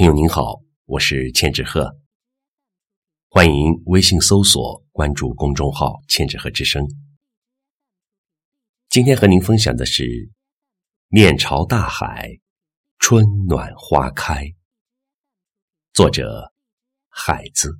朋友您好，我是千纸鹤，欢迎微信搜索关注公众号“千纸鹤之声”。今天和您分享的是《面朝大海，春暖花开》，作者海子。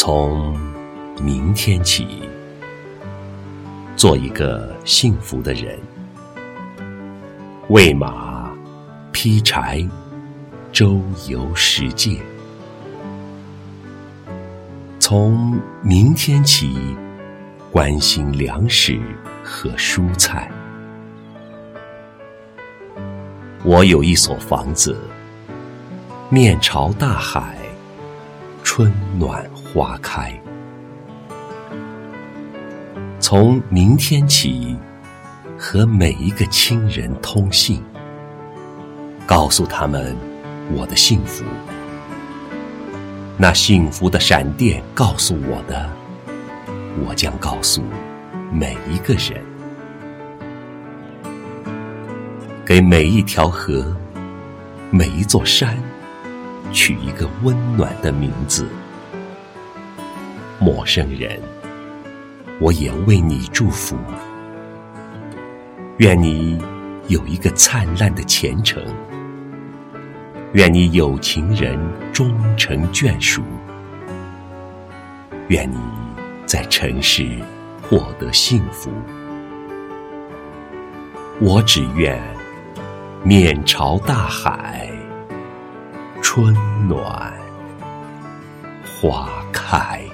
从明天起，做一个幸福的人，喂马、劈柴、周游世界。从明天起，关心粮食和蔬菜。我有一所房子，面朝大海，春暖。花开。从明天起，和每一个亲人通信，告诉他们我的幸福。那幸福的闪电告诉我的，我将告诉每一个人。给每一条河、每一座山，取一个温暖的名字。陌生人，我也为你祝福。愿你有一个灿烂的前程，愿你有情人终成眷属，愿你在尘世获得幸福。我只愿面朝大海，春暖花开。